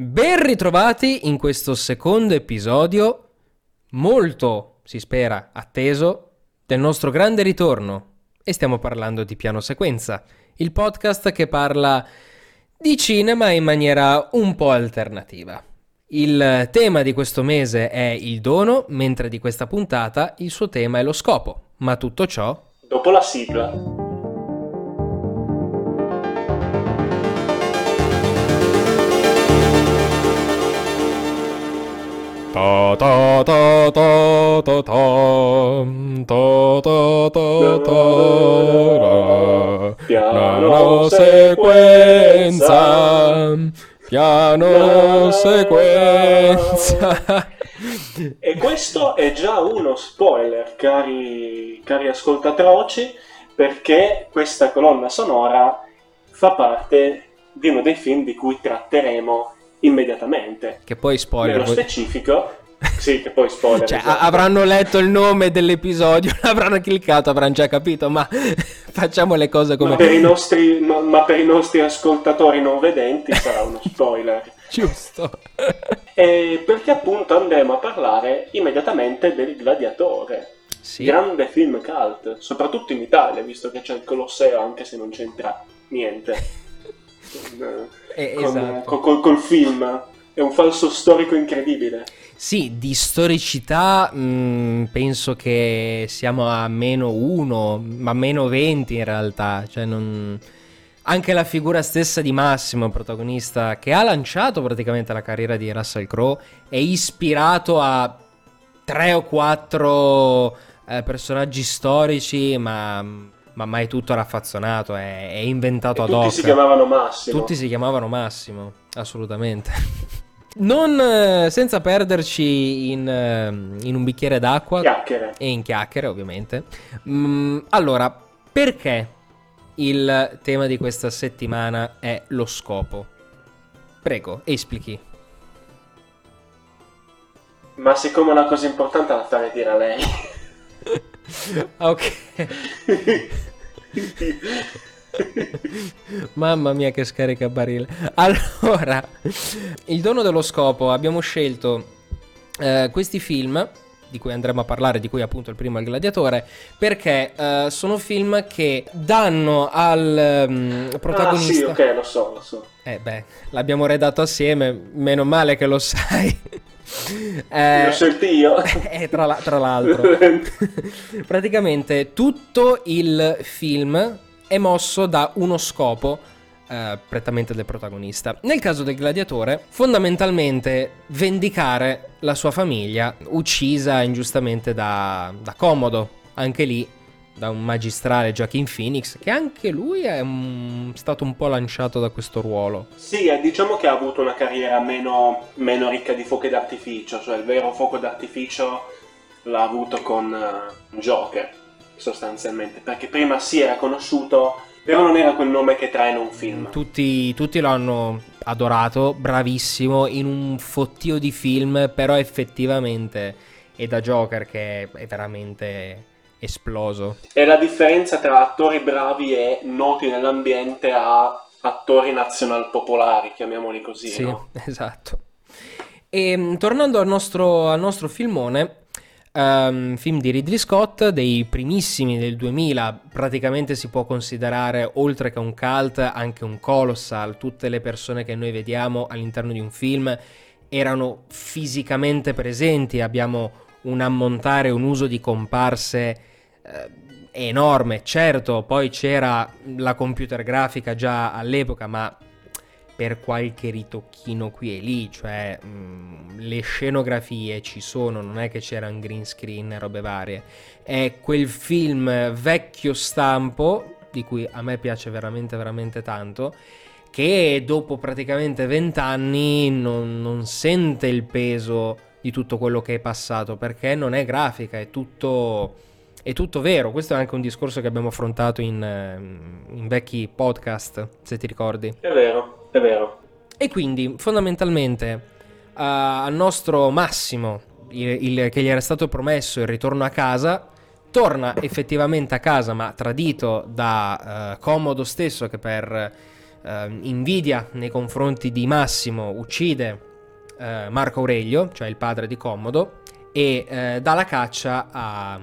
Ben ritrovati in questo secondo episodio, molto, si spera, atteso, del nostro grande ritorno. E stiamo parlando di Piano Sequenza, il podcast che parla di cinema in maniera un po' alternativa. Il tema di questo mese è il dono, mentre di questa puntata il suo tema è lo scopo. Ma tutto ciò... Dopo la sigla. Ta ta ta ta ta ta ta ta ta ta. Piano sequenza. Piano sequenza. E questo è già uno spoiler, cari, cari ascoltatroci, perché questa colonna sonora fa parte di uno dei film di cui tratteremo immediatamente. Che poi spoiler Nello specifico, sì, che poi spoiler. Cioè, esatto. avranno letto il nome dell'episodio, avranno cliccato, avranno già capito, ma facciamo le cose ma, come per i nostri, ma, ma per i nostri ascoltatori non vedenti sarà uno spoiler. giusto. E perché appunto andremo a parlare immediatamente del Gladiatore. Sì. Grande film cult, soprattutto in Italia, visto che c'è il Colosseo, anche se non c'entra niente Eh, con- esatto. con- col, col film. È un falso storico incredibile. Sì, di storicità mh, penso che siamo a meno 1, ma meno 20 in realtà. Cioè non... Anche la figura stessa di Massimo, protagonista, che ha lanciato praticamente la carriera di Russell Crowe, è ispirato a tre o quattro eh, personaggi storici, ma, ma mai tutto raffazzonato, è, è inventato E ad tutti hoc. si chiamavano Massimo. Tutti si chiamavano Massimo, assolutamente. Non eh, senza perderci in, eh, in un bicchiere d'acqua Chiacchiere. e in chiacchiere, ovviamente. Mm, allora, perché il tema di questa settimana è lo scopo? Prego, esplichi. Ma siccome è una cosa importante la fare dire a lei. ok. Mamma mia che scarica barile. Allora, il dono dello scopo, abbiamo scelto eh, questi film di cui andremo a parlare, di cui appunto il primo è il gladiatore, perché eh, sono film che danno al ah protagonista... sì, ok, lo so, lo so. Eh beh, l'abbiamo redatto assieme, meno male che lo sai. Eh, L'ho scelto io. eh, tra, la- tra l'altro. Praticamente tutto il film è mosso da uno scopo eh, prettamente del protagonista. Nel caso del gladiatore, fondamentalmente vendicare la sua famiglia uccisa ingiustamente da, da Comodo, anche lì da un magistrale Joaquin Phoenix, che anche lui è un- stato un po' lanciato da questo ruolo. Sì, eh, diciamo che ha avuto una carriera meno, meno ricca di fuochi d'artificio, cioè il vero fuoco d'artificio l'ha avuto con eh, Joker, sostanzialmente, perché prima sì era conosciuto, però non era quel nome che trae in un film. Tutti, tutti lo hanno adorato, bravissimo, in un fottio di film, però effettivamente è da Joker che è veramente esploso. E la differenza tra attori bravi e noti nell'ambiente a attori nazional popolari, chiamiamoli così, Sì, no? esatto. E mh, tornando al nostro, al nostro filmone, ehm, film di Ridley Scott, dei primissimi del 2000, praticamente si può considerare, oltre che un cult, anche un colossal. Tutte le persone che noi vediamo all'interno di un film erano fisicamente presenti, abbiamo un ammontare, un uso di comparse eh, enorme. Certo, poi c'era la computer grafica già all'epoca, ma per qualche ritocchino qui e lì, cioè mh, le scenografie ci sono, non è che c'era un green screen e robe varie. È quel film vecchio stampo, di cui a me piace veramente, veramente tanto, che dopo praticamente vent'anni non, non sente il peso di tutto quello che è passato, perché non è grafica, è tutto, è tutto vero. Questo è anche un discorso che abbiamo affrontato in, eh, in vecchi podcast, se ti ricordi. È vero, è vero. E quindi fondamentalmente eh, al nostro Massimo, il, il- che gli era stato promesso il ritorno a casa, torna effettivamente a casa, ma tradito da eh, Comodo stesso che per eh, invidia nei confronti di Massimo uccide eh, Marco Aurelio, cioè il padre di Commodo, e eh, dà la caccia a,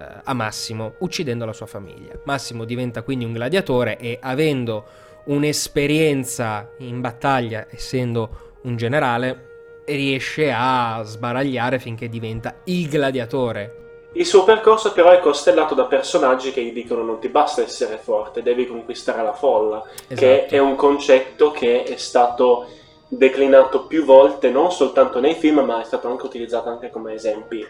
eh, a Massimo, uccidendo la sua famiglia. Massimo diventa quindi un gladiatore e avendo un'esperienza in battaglia, essendo un generale, riesce a sbaragliare finché diventa il gladiatore. Il suo percorso però è costellato da personaggi che gli dicono non ti basta essere forte, devi conquistare la folla, esatto. che è un concetto che è stato declinato più volte, non soltanto nei film, ma è stato anche utilizzato anche come esempi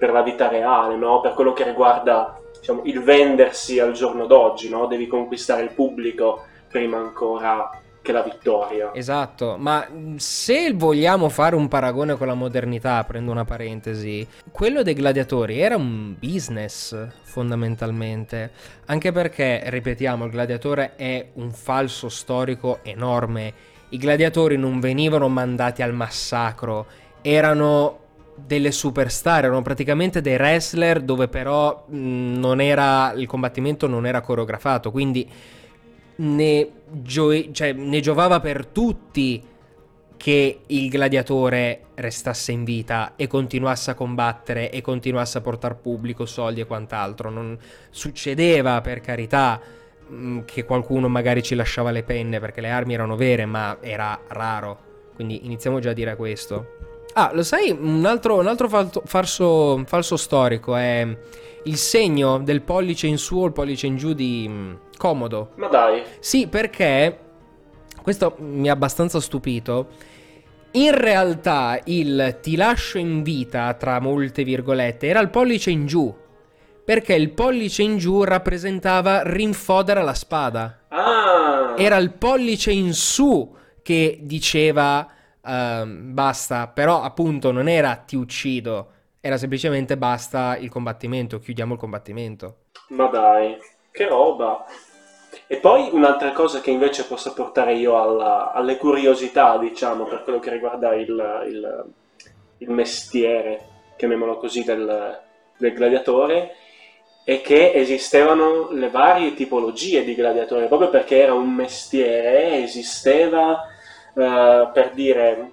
per la vita reale, no? per quello che riguarda diciamo, il vendersi al giorno d'oggi, no? devi conquistare il pubblico prima ancora che la vittoria. Esatto, ma se vogliamo fare un paragone con la modernità, prendo una parentesi, quello dei gladiatori era un business fondamentalmente, anche perché, ripetiamo, il gladiatore è un falso storico enorme, i gladiatori non venivano mandati al massacro, erano delle superstar, erano praticamente dei wrestler dove però era, il combattimento non era coreografato, quindi ne, gio- cioè, ne giovava per tutti che il gladiatore restasse in vita e continuasse a combattere e continuasse a portare pubblico, soldi e quant'altro. Non succedeva, per carità, che qualcuno magari ci lasciava le penne perché le armi erano vere, ma era raro. Quindi iniziamo già a dire questo. Ah, lo sai, un altro, un altro falso, falso, storico è il segno del pollice in su o il pollice in giù di mm, Comodo. Ma dai. Sì, perché questo mi ha abbastanza stupito. In realtà il ti lascio in vita, tra molte virgolette, era il pollice in giù. Perché il pollice in giù rappresentava rinfodera la spada. Ah. Era il pollice in su che diceva uh, basta, però appunto non era ti uccido, era semplicemente basta il combattimento, chiudiamo il combattimento. Ma dai, che roba. E poi un'altra cosa che invece posso portare io alla, alle curiosità, diciamo, per quello che riguarda il, il, il mestiere, chiamiamolo così, del, del gladiatore, è che esistevano le varie tipologie di gladiatore, proprio perché era un mestiere, esisteva, uh, per dire,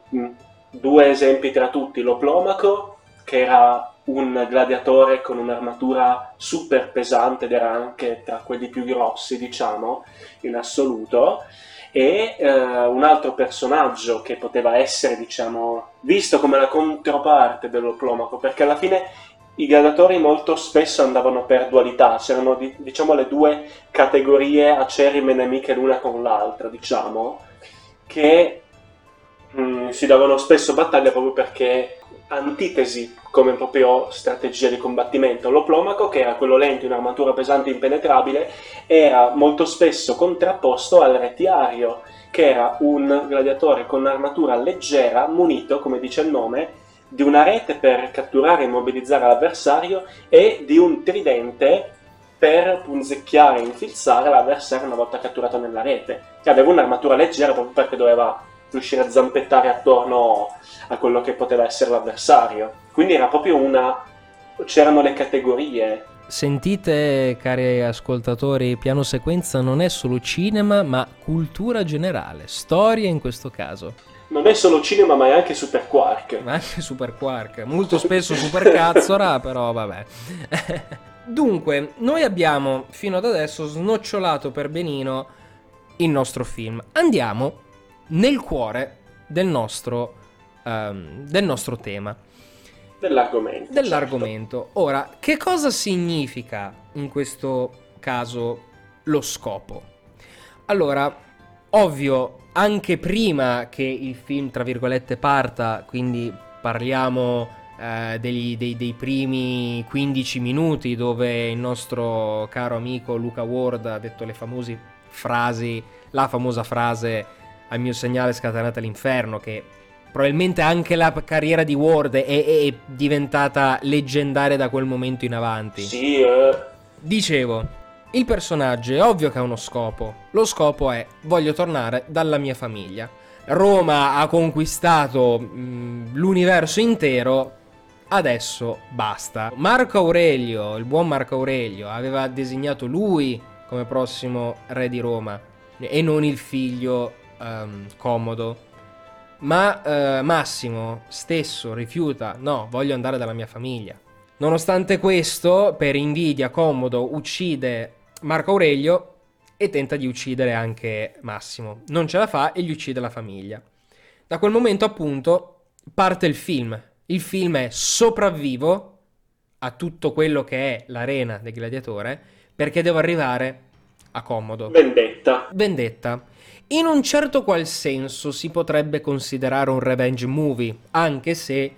due esempi tra tutti, l'oplomaco, che era un gladiatore con un'armatura super pesante ed era anche tra quelli più grossi, diciamo, in assoluto, e eh, un altro personaggio che poteva essere, diciamo, visto come la controparte dell'oplomaco, perché alla fine i gladiatori molto spesso andavano per dualità, c'erano diciamo le due categorie acerrime nemiche l'una con l'altra, diciamo, che mh, mm, si davano spesso battaglia proprio perché antitesi come proprio strategia di combattimento. L'oplomaco, che era quello lento in armatura pesante e impenetrabile, era molto spesso contrapposto al retiario, che era un gladiatore con un'armatura leggera, munito, come dice il nome, di una rete per catturare e immobilizzare l'avversario e di un tridente per punzecchiare e infilzare l'avversario una volta catturato nella rete. Che aveva un'armatura leggera proprio perché doveva riuscire a zampettare attorno a quello che poteva essere l'avversario. Quindi era proprio una... c'erano le categorie. Sentite, cari ascoltatori, piano sequenza non è solo cinema, ma cultura generale, storia in questo caso. Non è solo cinema, ma è anche Super Quark. Ma anche Super Quark, molto spesso Super Cazzora, però vabbè. Dunque, noi abbiamo fino ad adesso snocciolato per benino il nostro film. Andiamo nel cuore del nostro, um, del nostro tema. Dell'argomento. Dell'argomento. Certo. Ora, che cosa significa in questo caso lo scopo? Allora, ovvio, anche prima che il film, tra virgolette, parta, quindi parliamo eh, degli, dei, dei, primi 15 minuti dove il nostro caro amico Luca Ward ha detto le famose frasi, la famosa frase al mio segnale scatenate l'inferno, che probabilmente anche la carriera di Ward è, è diventata leggendaria da quel momento in avanti. Sì, eh. Dicevo, il personaggio è ovvio che ha uno scopo. Lo scopo è voglio tornare dalla mia famiglia. Roma ha conquistato mh, l'universo intero, adesso basta. Marco Aurelio, il buon Marco Aurelio, aveva designato lui come prossimo re di Roma e non il figlio ehm, comodo. Ma eh, Massimo stesso rifiuta, no, voglio andare dalla mia famiglia. Nonostante questo, per invidia, Comodo uccide Marco Aurelio e tenta di uccidere anche Massimo. Non ce la fa e gli uccide la famiglia. Da quel momento, appunto, parte il film. Il film è sopravvivo a tutto quello che è l'arena del gladiatore perché devo arrivare a Comodo. Vendetta. Vendetta. In un certo qual senso si potrebbe considerare un revenge movie, anche se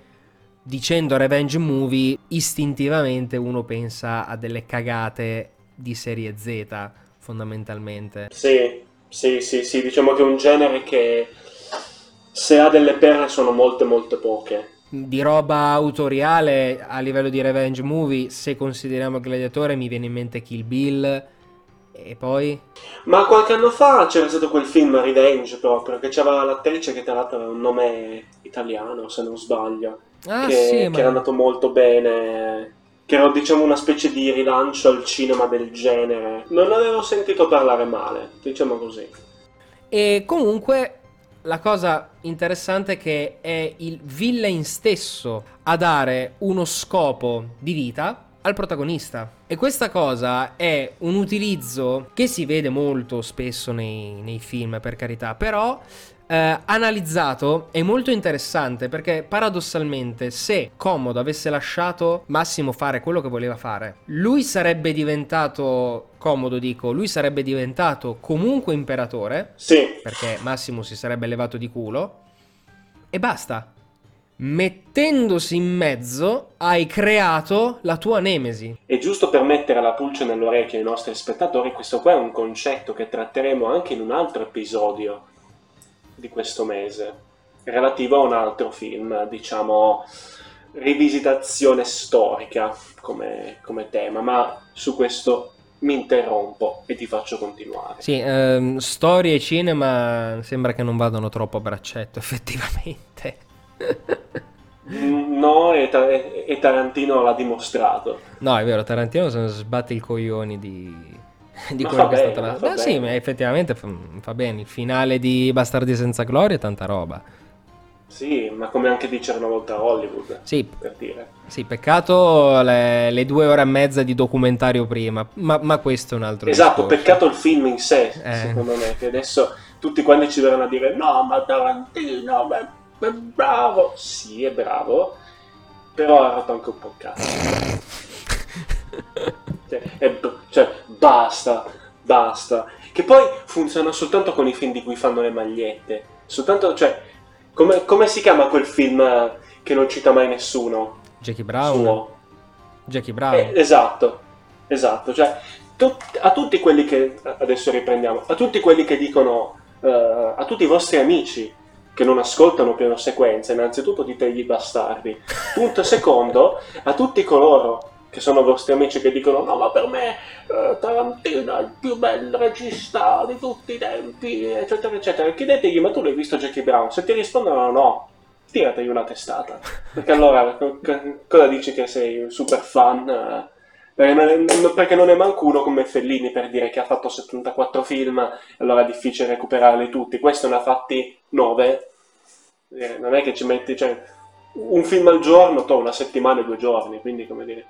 dicendo revenge movie istintivamente uno pensa a delle cagate di serie Z fondamentalmente. Sì, sì, sì, sì, diciamo che è un genere che se ha delle perle sono molte molte poche. Di roba autoriale a livello di revenge movie, se consideriamo Gladiatore mi viene in mente Kill Bill e poi? Ma qualche anno fa c'era stato quel film Revenge proprio, che c'era l'attrice che tra l'altro aveva un nome italiano, se non sbaglio, Ah che, sì, che ma... era andato molto bene, che era diciamo una specie di rilancio al cinema del genere. Non avevo sentito parlare male, diciamo così. E comunque la cosa interessante è che è il villain stesso a dare uno scopo di vita al protagonista. E questa cosa è un utilizzo che si vede molto spesso nei, nei film, per carità, però eh, analizzato è molto interessante perché paradossalmente se Comodo avesse lasciato Massimo fare quello che voleva fare, lui sarebbe diventato, Comodo dico, lui sarebbe diventato comunque imperatore, Sì, perché Massimo si sarebbe levato di culo, e basta. Mettendosi in mezzo hai creato la tua nemesi. E giusto per mettere la pulce nell'orecchio ai nostri spettatori, questo qua è un concetto che tratteremo anche in un altro episodio di questo mese, relativo a un altro film, diciamo rivisitazione storica come, come tema, ma su questo mi interrompo e ti faccio continuare. Sì, ehm, storia e cinema sembra che non vadano troppo a braccetto, effettivamente. Mm, No, e, Ta- e Tarantino l'ha dimostrato. No, è vero, Tarantino se ne sbatte i coglioni di, di Ma quello che è bene, stata la... Beh, sì, ma effettivamente fa, fa bene. Il finale di Bastardi senza gloria è tanta roba. Sì, ma come anche dicere una volta Hollywood, Sì, per dire. sì peccato le, le due ore e mezza di documentario prima, ma, ma questo è un altro Esatto, discorso. peccato il film in sé, Eh. secondo me, che adesso tutti quanti ci verranno a dire no, ma Tarantino beh, è bravo. Sì, è bravo, però ha rotto anche un po' il cazzo. Cioè, b- cioè, basta, basta. Che poi funziona soltanto con i film di cui fanno le magliette. Soltanto, cioè, come, come si chiama quel film eh, che non cita mai nessuno? Jackie Brown. Suo? Jackie Brown. Eh, esatto, esatto. Cioè, tut- a tutti quelli che adesso riprendiamo, a tutti quelli che dicono, eh, a tutti i vostri amici che non ascoltano piano sequenza, innanzitutto ditegli bastardi. Punto secondo, a tutti coloro che sono vostri amici che dicono no ma per me eh, Tarantino è il più bel regista di tutti i tempi eccetera eccetera. Chiedetegli ma tu l'hai visto Jackie Brown? Se ti rispondono no tirategli una testata. Perché allora co- co- cosa dici che sei un super fan? Eh? perché non, è, perché non è manco uno come Fellini per dire che ha fatto 74 film allora è difficile recuperarli tutti. Questo ne ha fatti 9 Eh, non è che ci metti cioè, un film al giorno to, una settimana e due giorni quindi come dire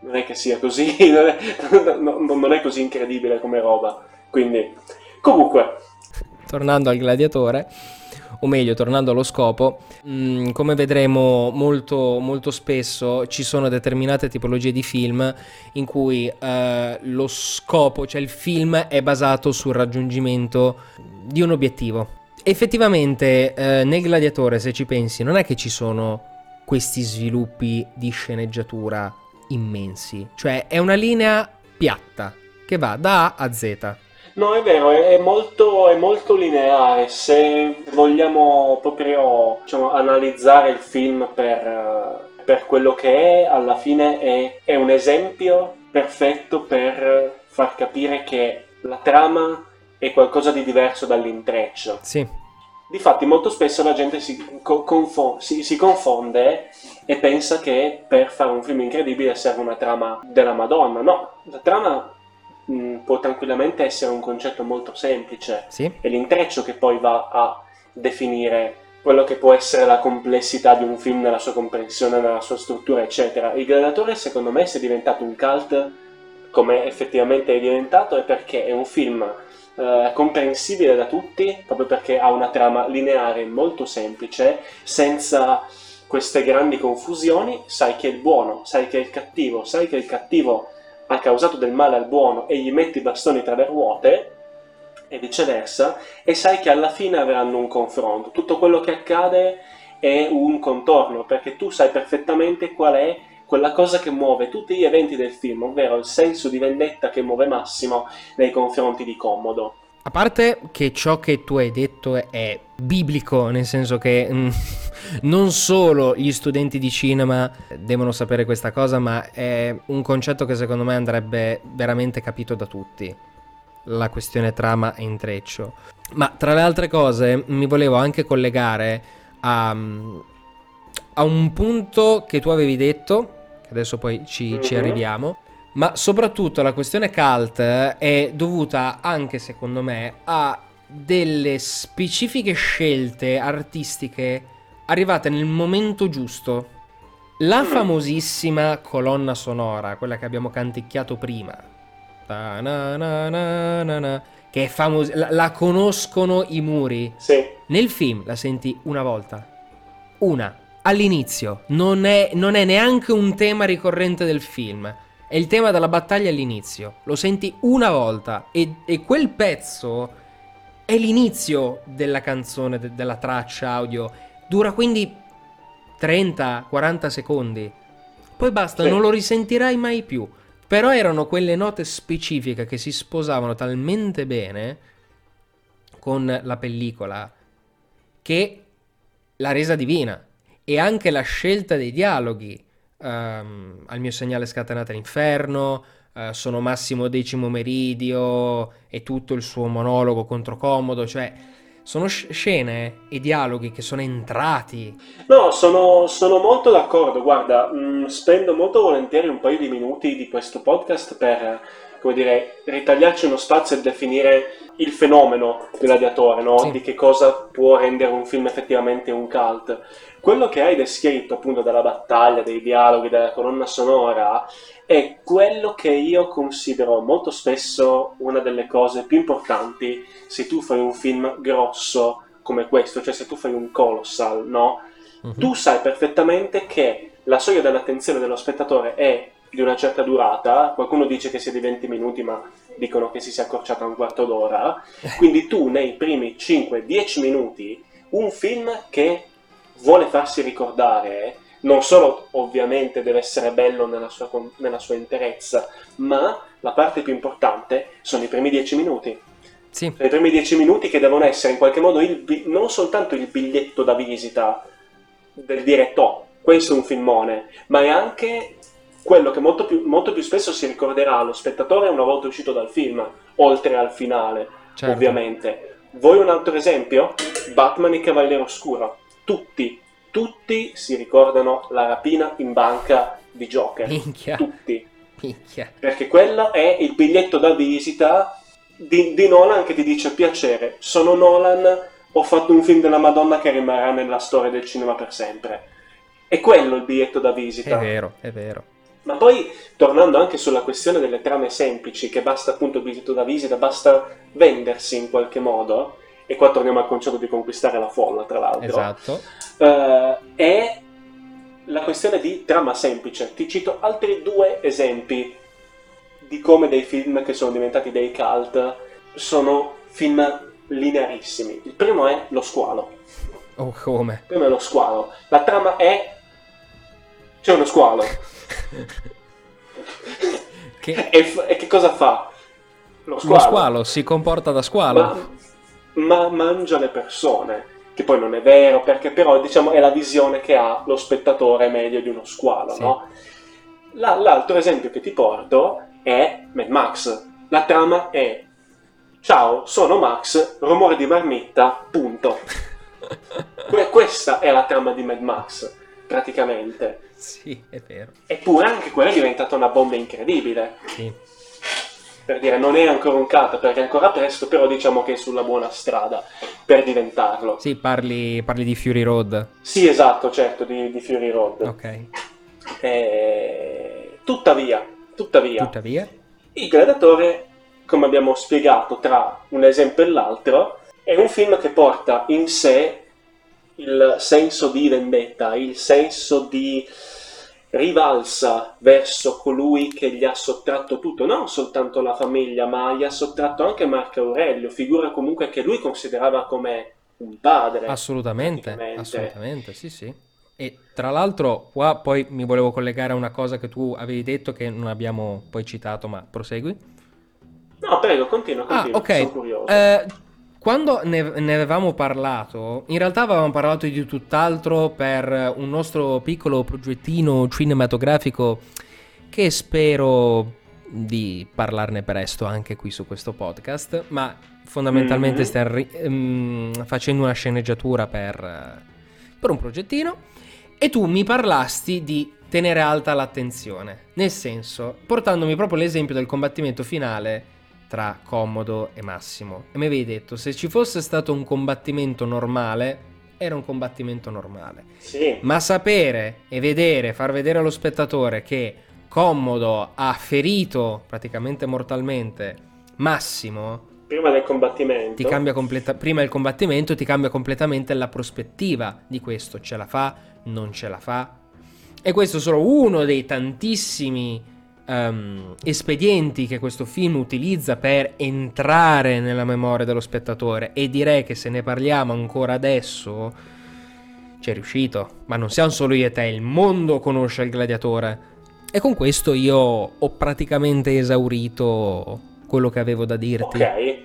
non è che sia così non è, no- non è così incredibile come roba quindi comunque tornando al gladiatore, o meglio, tornando allo scopo, mh, come vedremo molto, molto spesso ci sono determinate tipologie di film in cui eh, lo scopo, cioè il film è basato sul raggiungimento di un obiettivo. Effettivamente eh, nel gladiatore, se ci pensi, non è che ci sono questi sviluppi di sceneggiatura immensi, cioè è una linea piatta che va da A a Z. No, è vero, è molto, è molto lineare. Se vogliamo proprio diciamo, analizzare il film per, eh, per quello che è, alla fine è, è un esempio perfetto per far capire che la trama è qualcosa di diverso dall'intreccio. Sì, Difatti, molto spesso la gente si, co- confo- si- si confonde e pensa che per fare un film incredibile serve una trama della Madonna. No, la trama mh, può tranquillamente essere un concetto molto semplice. Sì. È l'intreccio che poi va a definire quello che può essere la complessità di un film nella sua comprensione, nella sua struttura, eccetera. Il Gladiatore, secondo me, se è diventato un cult, come effettivamente è diventato, è perché è un film eh, comprensibile da tutti, proprio perché ha una trama lineare molto semplice, senza queste grandi confusioni, sai che è il buono, sai che è il cattivo, sai che il cattivo ha causato del male al buono e gli metti i bastoni tra le ruote, e viceversa, e sai che alla fine avranno un confronto. Tutto quello che accade è un contorno, perché tu sai perfettamente qual è quella cosa che muove tutti gli eventi del film, ovvero il senso di vendetta che muove Massimo nei confronti di Commodo. A parte che ciò che tu hai detto è biblico, nel senso che mm, non solo gli studenti di cinema devono sapere questa cosa, ma è un concetto che secondo me andrebbe veramente capito da tutti la questione trama e intreccio. Ma tra le altre cose mi volevo anche collegare a, a un punto che tu avevi detto, che adesso poi ci, ci Mhm. arriviamo, ma soprattutto la questione cult è dovuta anche secondo me a delle specifiche scelte artistiche arrivate nel momento giusto. La Mm. famosissima colonna sonora, quella che abbiamo canticchiato prima, na na na, che è famosa, la, la conoscono i muri. Sì, Nel film la senti una volta, una, all'inizio, non è, non è neanche un tema ricorrente del film, è il tema della battaglia all'inizio, lo senti una volta e, e quel pezzo è l'inizio della canzone, de- della traccia audio, dura quindi 30-40 secondi, poi basta, Sì. non lo risentirai mai più. Però erano quelle note specifiche che si sposavano talmente bene con la pellicola che l'ha resa divina. E anche la scelta dei dialoghi. Ehm, al mio segnale scatenate l'inferno, eh, sono Massimo Decimo Meridio e tutto il suo monologo contro Comodo. Cioè, sono sc- scene e dialoghi che sono entrati. No, sono, sono molto d'accordo. Guarda, mh, spendo molto volentieri un paio di minuti di questo podcast per, come dire, ritagliarci uno spazio e definire il fenomeno gladiatore, no? Sì. Di che cosa può rendere un film effettivamente un cult. Quello che hai descritto appunto della battaglia, dei dialoghi, della colonna sonora, è quello che io considero molto spesso una delle cose più importanti se tu fai un film grosso come questo, cioè se tu fai un colossal, no? Mhm. tu sai perfettamente che la soglia dell'attenzione dello spettatore è di una certa durata, qualcuno dice che sia di 20 minuti, ma dicono che si sia accorciata a un quarto d'ora, quindi tu nei primi 5-10 minuti un film che vuole farsi ricordare, non solo ovviamente deve essere bello nella sua, nella sua interezza, ma la parte più importante sono i primi 10 minuti Sì, nei primi dieci minuti che devono essere in qualche modo il non soltanto il biglietto da visita del dire "Oh, questo è un filmone, ma è anche quello che molto più, molto più spesso si ricorderà allo spettatore una volta uscito dal film, oltre al finale, certo. ovviamente. Vuoi un altro esempio? Batman e Cavaliere Oscuro. Tutti, tutti si ricordano la rapina in banca di Joker. Minchia, Tutti minchia. perché quello è il biglietto da visita di, di Nolan che ti dice piacere, sono Nolan, ho fatto un film della Madonna che rimarrà nella storia del cinema per sempre. È quello il biglietto da È visita. vero, è vero. Ma poi, tornando anche sulla questione delle trame semplici, che basta appunto il biglietto da visita, basta vendersi in qualche modo, e qua torniamo al concetto di conquistare la folla, tra l'altro, Esatto. eh, è la questione di trama semplice. Ti cito altri due esempi di come dei film che sono diventati dei cult sono film linearissimi. Il primo è Lo squalo. Oh, come? Il primo è Lo squalo. La trama è... C'è uno squalo. Che E, f- e che cosa fa? Lo lo squalo. squalo si comporta da squalo. Ma, ma mangia le persone. Che poi non è vero, perché però diciamo è la visione che ha lo spettatore medio di uno squalo, Sì. no? La- l'altro esempio che ti porto è Mad Max. La trama è Ciao, sono Max, rumore di marmitta, punto. Que- questa è la trama di Mad Max, praticamente. sì, è vero. Eppure anche quella è diventata una bomba incredibile. Sì. Per dire non è ancora un cult perché è ancora presto, però diciamo che è sulla buona strada per diventarlo. Sì, parli, parli di Fury Road. Sì, esatto, certo, di, di Fury Road. Ok. Eh, tuttavia, tuttavia, Tuttavia, Il Gladiatore, come abbiamo spiegato tra un esempio e l'altro, è un film che porta in sé il senso di vendetta, il senso di rivalsa verso colui che gli ha sottratto tutto, non soltanto la famiglia, ma gli ha sottratto anche Marco Aurelio, figura comunque che lui considerava come un padre. assolutamente, assolutamente, sì, sì. E tra l'altro, qua poi mi volevo collegare a una cosa che tu avevi detto che non abbiamo poi citato, ma prosegui. No, prego, continua, Ah, continua, ok. sono curioso. Eh, quando ne, ne avevamo parlato, in realtà avevamo parlato di tutt'altro per un nostro piccolo progettino cinematografico che spero di parlarne presto anche qui su questo podcast, ma fondamentalmente Mhm. stiamo ri- ehm, facendo una sceneggiatura per, per un progettino e tu mi parlasti di tenere alta l'attenzione, nel senso, portandomi proprio l'esempio del combattimento finale tra Commodo e Massimo. E mi avevi detto, se ci fosse stato un combattimento normale, era un combattimento normale. sì, Ma sapere e vedere, far vedere allo spettatore che Commodo ha ferito praticamente mortalmente Massimo, prima del combattimento. ti cambia completa- prima il combattimento ti cambia completamente la prospettiva di questo, ce la fa, non ce la fa. E questo è solo uno dei tantissimi ehm, espedienti che questo film utilizza per entrare nella memoria dello spettatore e direi che se ne parliamo ancora adesso ci è riuscito, ma non siamo solo io e te, il mondo conosce il gladiatore. E con questo io ho praticamente esaurito quello che avevo da dirti. Ok,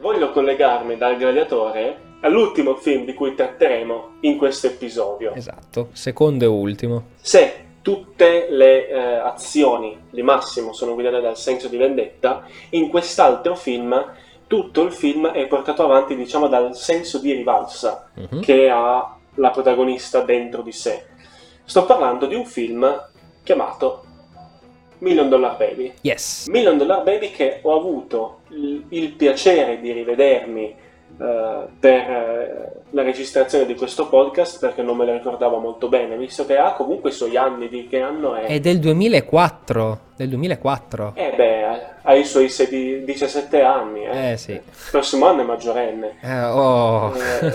voglio collegarmi dal gladiatore all'ultimo film di cui tratteremo in questo episodio. Esatto, secondo e ultimo. Se tutte le eh, azioni di Massimo sono guidate dal senso di vendetta, in quest'altro film tutto il film è portato avanti, diciamo, dal senso di rivalsa Mhm. che ha la protagonista dentro di sé. Sto parlando di un film chiamato Million Dollar Baby. Yes. Million Dollar Baby che ho avuto il, il piacere di rivedermi eh, per eh, la registrazione di questo podcast perché non me lo ricordavo molto bene, visto che ha comunque i suoi anni di che anno è. È del 2004. Del 2004. Eh beh, ha i suoi sedi- 17 anni, eh. Eh sì. Il prossimo anno è maggiorenne. Eh, oh. Eh,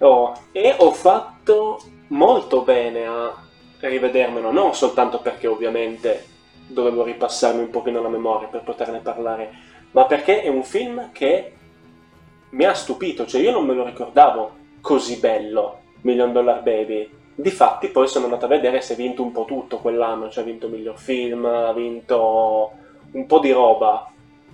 oh, e ho fatto molto bene a rivedermelo, non soltanto perché ovviamente dovevo ripassarmi un pochino la memoria per poterne parlare, ma perché è un film che mi ha stupito, cioè io non me lo ricordavo così bello, Million Dollar Baby. Difatti poi sono andato a vedere se ha vinto un po' tutto quell'anno, cioè ha vinto miglior film, ha vinto un po' di roba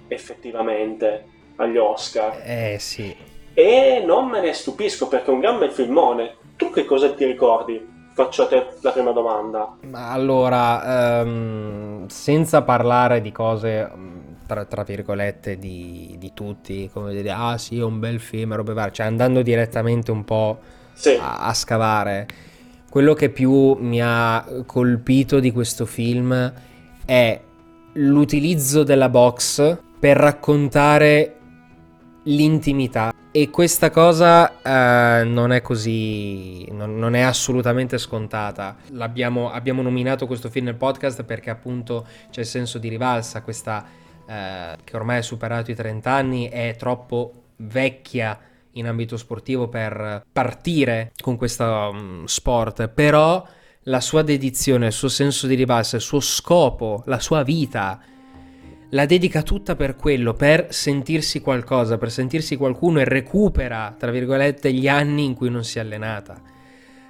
effettivamente agli Oscar. Eh sì. E non me ne stupisco perché è un gran bel filmone. Tu che cosa ti ricordi? Faccio a te la prima domanda. Ma allora, ehm, senza parlare di cose, mm, tra, tra virgolette, di, di tutti, come dire, ah sì, è un bel film, robe varie, cioè andando direttamente un po' Sì, a, a scavare, quello che più mi ha colpito di questo film è l'utilizzo della box per raccontare l'intimità. E questa cosa eh, non è così, non, non è assolutamente scontata. L'abbiamo, abbiamo nominato questo film nel podcast perché appunto c'è il senso di rivalsa, questa eh, che ormai ha superato i 30 anni, è troppo vecchia in ambito sportivo per partire con questo mm, sport, però la sua dedizione, il suo senso di rivalsa, il suo scopo, la sua vita, la dedica tutta per quello, per sentirsi qualcosa, per sentirsi qualcuno e recupera, tra virgolette, gli anni in cui non si è allenata.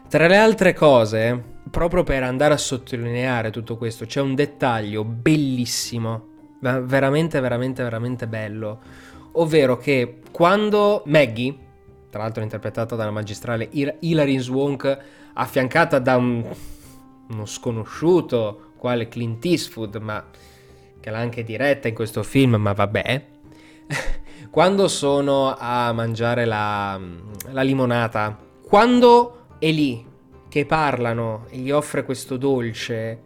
Tra le altre cose, proprio per andare a sottolineare tutto questo, c'è un dettaglio bellissimo, veramente, veramente, veramente bello, ovvero che quando Maggie, tra l'altro interpretata dalla magistrale Hil- Hilary Swank, affiancata da un, uno sconosciuto quale Clint Eastwood, ma che l'ha anche diretta in questo film, ma vabbè. quando sono a mangiare la, la limonata, quando è lì che parlano e gli offre questo dolce,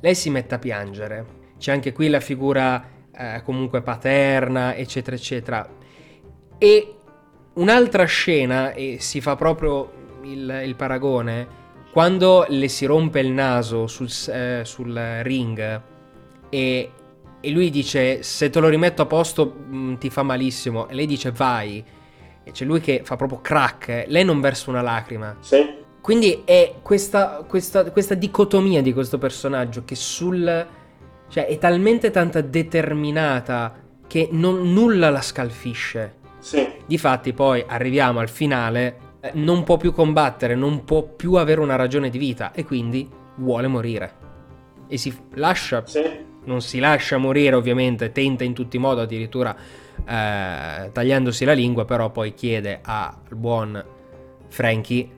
lei si mette a piangere. C'è anche qui la figura eh, comunque paterna, eccetera, eccetera. E un'altra scena, e si fa proprio il, il paragone, quando le si rompe il naso sul, eh, sul ring e, e, lui dice se te lo rimetto a posto mh, mm, ti fa malissimo e lei dice vai e c'è lui che fa proprio crack lei non versa una lacrima sì. quindi è questa, questa, questa dicotomia di questo personaggio che sul cioè è talmente tanta determinata che non, nulla la scalfisce sì. difatti poi arriviamo al finale eh, non può più combattere, non può più avere una ragione di vita e quindi vuole morire. E si lascia, sì. non si lascia morire ovviamente, tenta in tutti i modi addirittura eh, tagliandosi la lingua, però poi chiede al buon Frankie,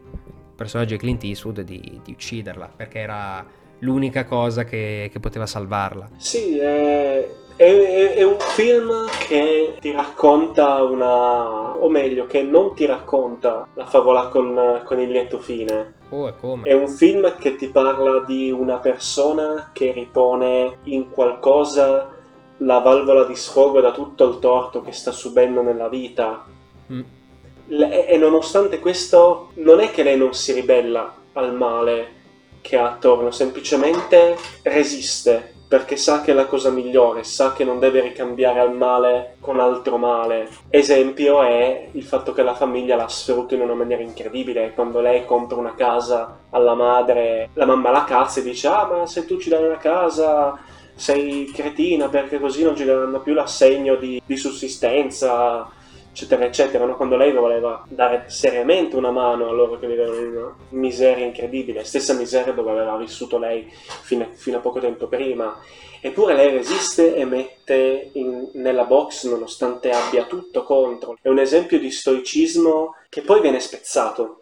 personaggio di Clint Eastwood, di, di ucciderla perché era l'unica cosa che, che poteva salvarla. Sì, è, è, è, un film che ti racconta una... o meglio, che non ti racconta la favola con, con il lieto fine. Oh, e come? È un film che ti parla di una persona che ripone in qualcosa la valvola di sfogo da tutto il torto che sta subendo nella vita. Mm. E, e nonostante questo, non è che lei non si ribella al male, che ha attorno, semplicemente resiste perché sa che è la cosa migliore, sa che non deve ricambiare al male con altro male. Esempio è il fatto che la famiglia l'ha sfrutta in una maniera incredibile. Quando lei compra una casa alla madre, la mamma la cazza e dice: Ah, ma se tu ci dai una casa sei cretina perché così non ci daranno più l'assegno di, di sussistenza eccetera, eccetera, no? quando lei voleva dare seriamente una mano a loro che vivevano in una miseria incredibile, stessa miseria dove aveva vissuto lei fino a, fino a poco tempo prima. Eppure lei resiste e mette in, nella box nonostante abbia tutto contro. È un esempio di stoicismo che poi viene spezzato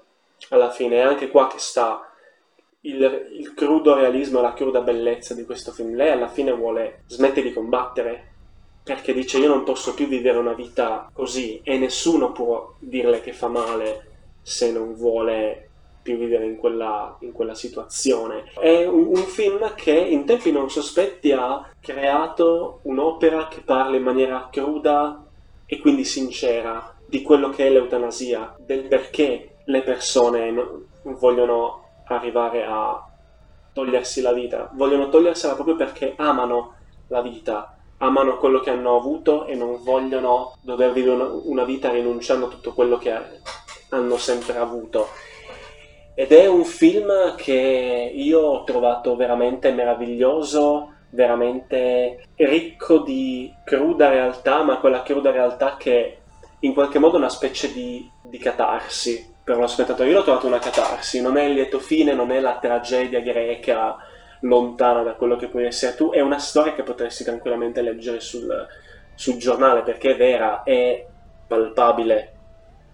alla fine, è anche qua che sta il, il crudo realismo e la cruda bellezza di questo film. Lei alla fine vuole smettere di combattere perché dice io non posso più vivere una vita così e nessuno può dirle che fa male se non vuole più vivere in quella, in quella situazione. È un, un, film che in tempi non sospetti ha creato un'opera che parla in maniera cruda e quindi sincera di quello che è l'eutanasia, del perché le persone no, vogliono arrivare a togliersi la vita, vogliono togliersela proprio perché amano la vita amano quello che hanno avuto e non vogliono dover vivere una, vita rinunciando a tutto quello che hanno sempre avuto. Ed è un film che io ho trovato veramente meraviglioso, veramente ricco di cruda realtà, ma quella cruda realtà che in qualche modo è una specie di, di catarsi per lo spettatore. Io l'ho trovato una catarsi, non è il lieto fine, non è la tragedia greca lontana da quello che puoi essere tu, è una storia che potresti tranquillamente leggere sul, sul giornale perché è vera, è palpabile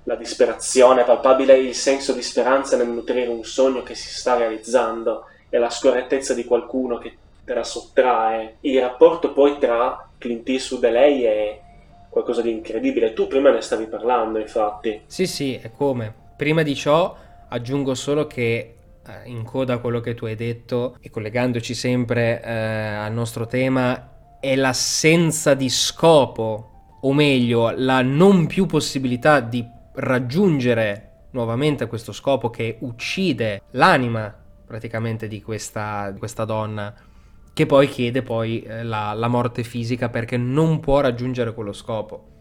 la disperazione, è palpabile il senso di speranza nel nutrire un sogno che si sta realizzando e la scorrettezza di qualcuno che te la sottrae. Il rapporto poi tra Clint Eastwood e lei è qualcosa di incredibile. Tu prima ne stavi parlando, infatti. Sì, sì, è come. Prima di ciò aggiungo solo che in coda a quello che tu hai detto e collegandoci sempre eh, al nostro tema è l'assenza di scopo o meglio la non più possibilità di raggiungere nuovamente questo scopo che uccide l'anima praticamente di questa, di questa donna che poi chiede poi eh, la, la morte fisica perché non può raggiungere quello scopo.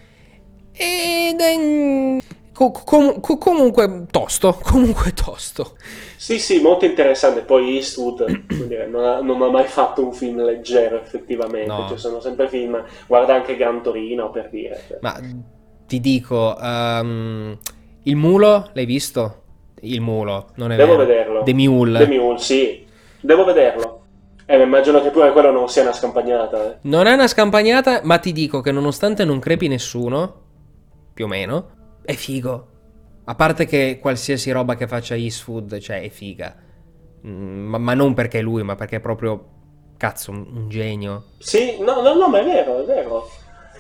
Ed è Com- com- comunque tosto, comunque tosto. Sì, sì, molto interessante. Poi Eastwood dire, non, ha, non, ha, mai fatto un film leggero, effettivamente. No. Cioè, sono sempre film. Guarda anche Gran Torino per dire. Cioè. Ma ti dico, um, il mulo l'hai visto? Il mulo, non è Devo vero. vederlo. The Mule. The Mule, sì. Devo vederlo. Eh, immagino che pure quello non sia una scampagnata. Eh. Non è una scampagnata, ma ti dico che nonostante non crepi nessuno, più o meno, è figo. A parte che qualsiasi roba che faccia Eastwood, cioè, è figa. Mm, ma, ma, non perché è lui, ma perché è proprio, cazzo, un, un genio. Sì, no, no, no, ma è vero, è vero.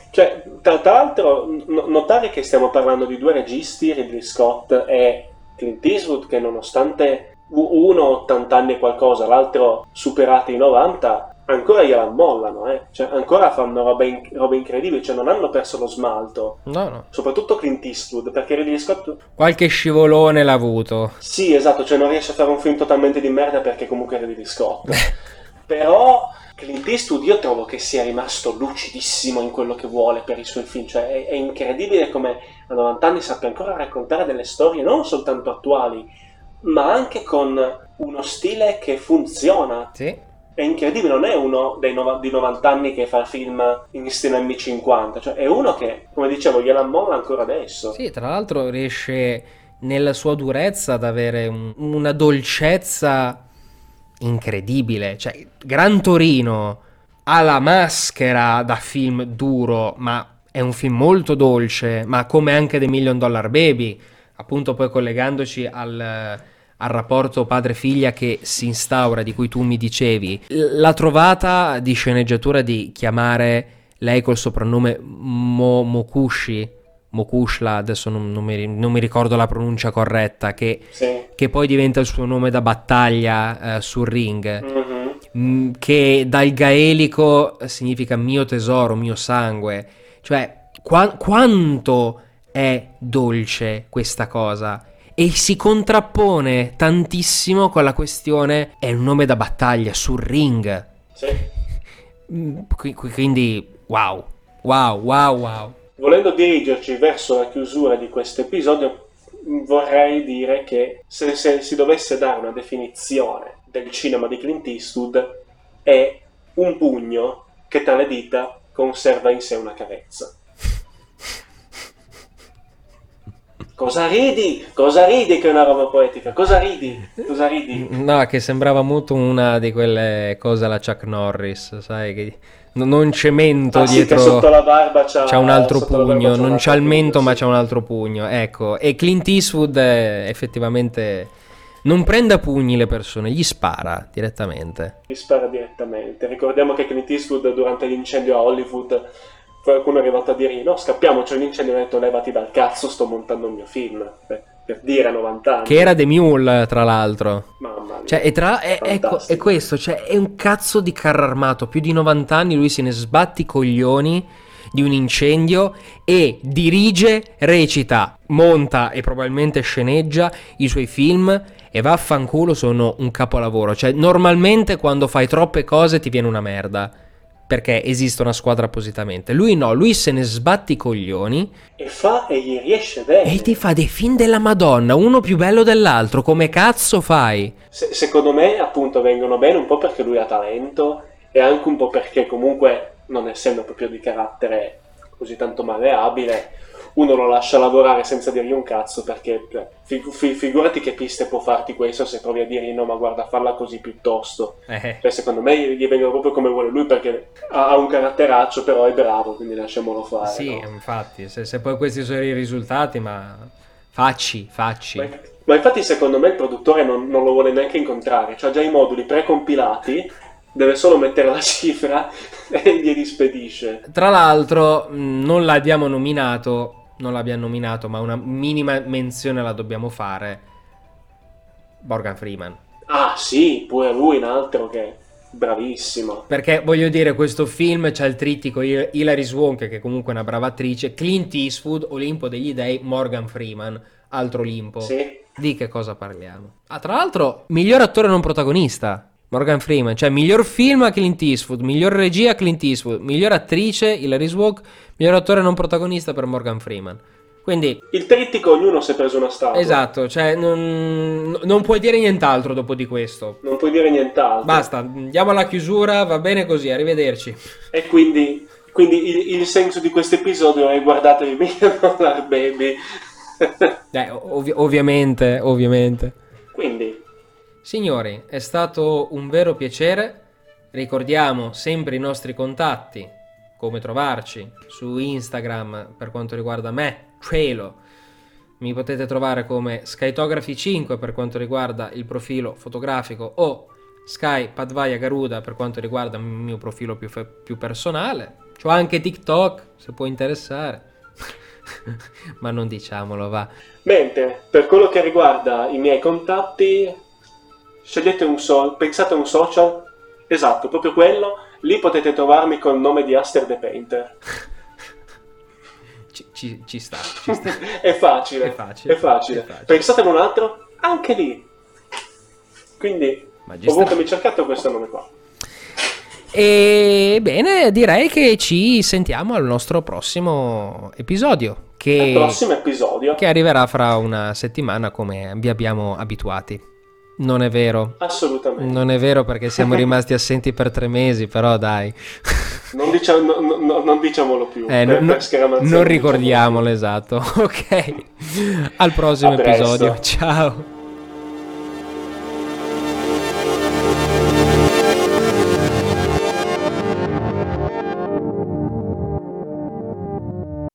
Cioè, tra, tra l'altro, n- notare che stiamo parlando di due registi, Ridley Scott e Clint Eastwood, che nonostante uno 80 anni e qualcosa, l'altro superati i 90, ancora gliela mollano, eh. Cioè, ancora fanno robe, in- robe incredibili, cioè non hanno perso lo smalto. No, no. Soprattutto Clint Eastwood, perché Ridley Scott... Qualche scivolone l'ha avuto. Sì, esatto, cioè non riesce a fare un film totalmente di merda perché comunque è Ridley Scott. Però Clint Eastwood io trovo che sia rimasto lucidissimo in quello che vuole per i suoi film, cioè è, è incredibile come a 90 anni sappia ancora raccontare delle storie non soltanto attuali, ma anche con uno stile che funziona. Sì. È incredibile, non è uno dei nova- di 90 anni che fa film in stile anni 50, cioè è uno che, come dicevo, gliela molla ancora adesso. Sì, tra l'altro riesce nella sua durezza ad avere un- una dolcezza incredibile. Cioè, Gran Torino ha la maschera da film duro, ma è un film molto dolce, ma come anche The Million Dollar Baby, appunto poi collegandoci al, al rapporto padre-figlia che si instaura, di cui tu mi dicevi. La trovata di sceneggiatura di chiamare lei col soprannome Mo- Mokushi, Mokushla, adesso non, non mi, non mi ricordo la pronuncia corretta, che, Sì. che poi diventa il suo nome da battaglia eh, sul ring, Mhm. mm, che dal gaelico significa mio tesoro, mio sangue. Cioè, qua- quanto è dolce questa cosa? E si contrappone tantissimo con la questione è un nome da battaglia sul ring. Sì. Mm, qui- qui- Quindi, wow, wow, wow, wow. Volendo dirigerci verso la chiusura di questo episodio, vorrei dire che se, se si dovesse dare una definizione del cinema di Clint Eastwood, è un pugno che tra le dita conserva in sé una carezza. Cosa ridi? Cosa ridi che è una roba poetica? Cosa ridi? Cosa ridi? No, che sembrava molto una di quelle cose alla Chuck Norris, sai, che non cemento Ah, sì, che dietro... sotto la barba c'ha, C'ha un altro la pugno, c'ha non c'ha il mento ma sì. c'ha un altro pugno, ecco. E Clint Eastwood eh, effettivamente non prende a pugni le persone, gli spara direttamente. Gli spara direttamente. Ricordiamo che Clint Eastwood durante l'incendio a Hollywood qualcuno è arrivato a dire no scappiamo c'è un incendio e ha detto levati dal cazzo sto montando un mio film per, per dire a 90 anni Che era The Mule, tra l'altro. mamma mia Cioè, e tra, è, ecco, è questo, cioè, è un cazzo di carro armato, più di 90 anni lui se ne sbatti i coglioni di un incendio e dirige, recita, monta e probabilmente sceneggia i suoi film e vaffanculo sono un capolavoro. Cioè, normalmente quando fai troppe cose ti viene una merda. Perché esiste una squadra appositamente. Lui no, lui se ne sbatti i coglioni e fa e gli riesce bene e ti fa dei film della Madonna, uno più bello dell'altro. Come cazzo fai? Se- secondo me appunto vengono bene un po' perché lui ha talento e anche un po' perché comunque non essendo proprio di carattere così tanto malleabile uno lo lascia lavorare senza dirgli un cazzo perché cioè, fi- fi- figurati che piste può farti questo se provi a dirgli no ma guarda falla così piuttosto Eh. Cioè, secondo me gli vengono proprio come vuole lui perché ha, un caratteraccio però è bravo quindi lasciamolo fare Sì, no? infatti, se, se poi questi sono i risultati, ma facci, facci. Ma, ma infatti secondo me il produttore non, non lo vuole neanche incontrare, ha già i moduli precompilati, deve solo mettere la cifra e glieli spedisce. Tra l'altro, mh, non l'abbiamo nominato, non l'abbiamo nominato, ma una minima menzione la dobbiamo fare. Morgan Freeman. Ah sì, pure lui un altro che è bravissimo. Perché voglio dire, questo film c'ha il trittico Hil- Hilary Swank, che comunque è una brava attrice, Clint Eastwood, Olimpo degli Dei, Morgan Freeman, altro Olimpo. Sì, Di che cosa parliamo? Ah, tra l'altro, miglior attore non protagonista. Morgan Freeman, cioè miglior film Clint Eastwood, miglior regia Clint Eastwood, miglior attrice Hilary Swank, miglior attore non protagonista per Morgan Freeman. Quindi, il trittico ognuno si è preso una statua. esatto, cioè non, non puoi dire nient'altro dopo di questo. Non puoi dire nient'altro. Basta, andiamo alla chiusura, va bene così, arrivederci. E quindi, quindi il, il senso di questo episodio è guardatevi Dollar Baby. Eh, ovvi- ovviamente, ovviamente. quindi, Signori, è stato un vero piacere. Ricordiamo sempre i nostri contatti, come trovarci su Instagram per quanto riguarda me, Cielo. Mi potete trovare come Skytography5 per quanto riguarda il profilo fotografico o Sky Padvaya Garuda per quanto riguarda il mio profilo più, più personale. C'ho anche TikTok, se può interessare. Ma non diciamolo, va. Mentre per quello che riguarda i miei contatti, scegliete un so- pensate a un social Esatto, proprio quello. Lì potete trovarmi col nome di Aster the Painter. Ci, ci, ci sta, ci sta. è, facile, È facile, È facile. è facile. Pensate ad un altro? Anche lì. Quindi, Magistrale. ovunque mi cercate questo nome qua. E bene, direi che ci sentiamo al nostro prossimo episodio. Che, prossimo episodio. che arriverà fra una settimana come vi abbiamo abituati. Non è vero. Assolutamente. Non è vero perché siamo rimasti assenti per tre mesi, però dai. Non, diciamo- no- no- non diciamolo più. Eh, per- no- per non ricordiamolo, esatto. Ok. Al prossimo episodio. Ciao.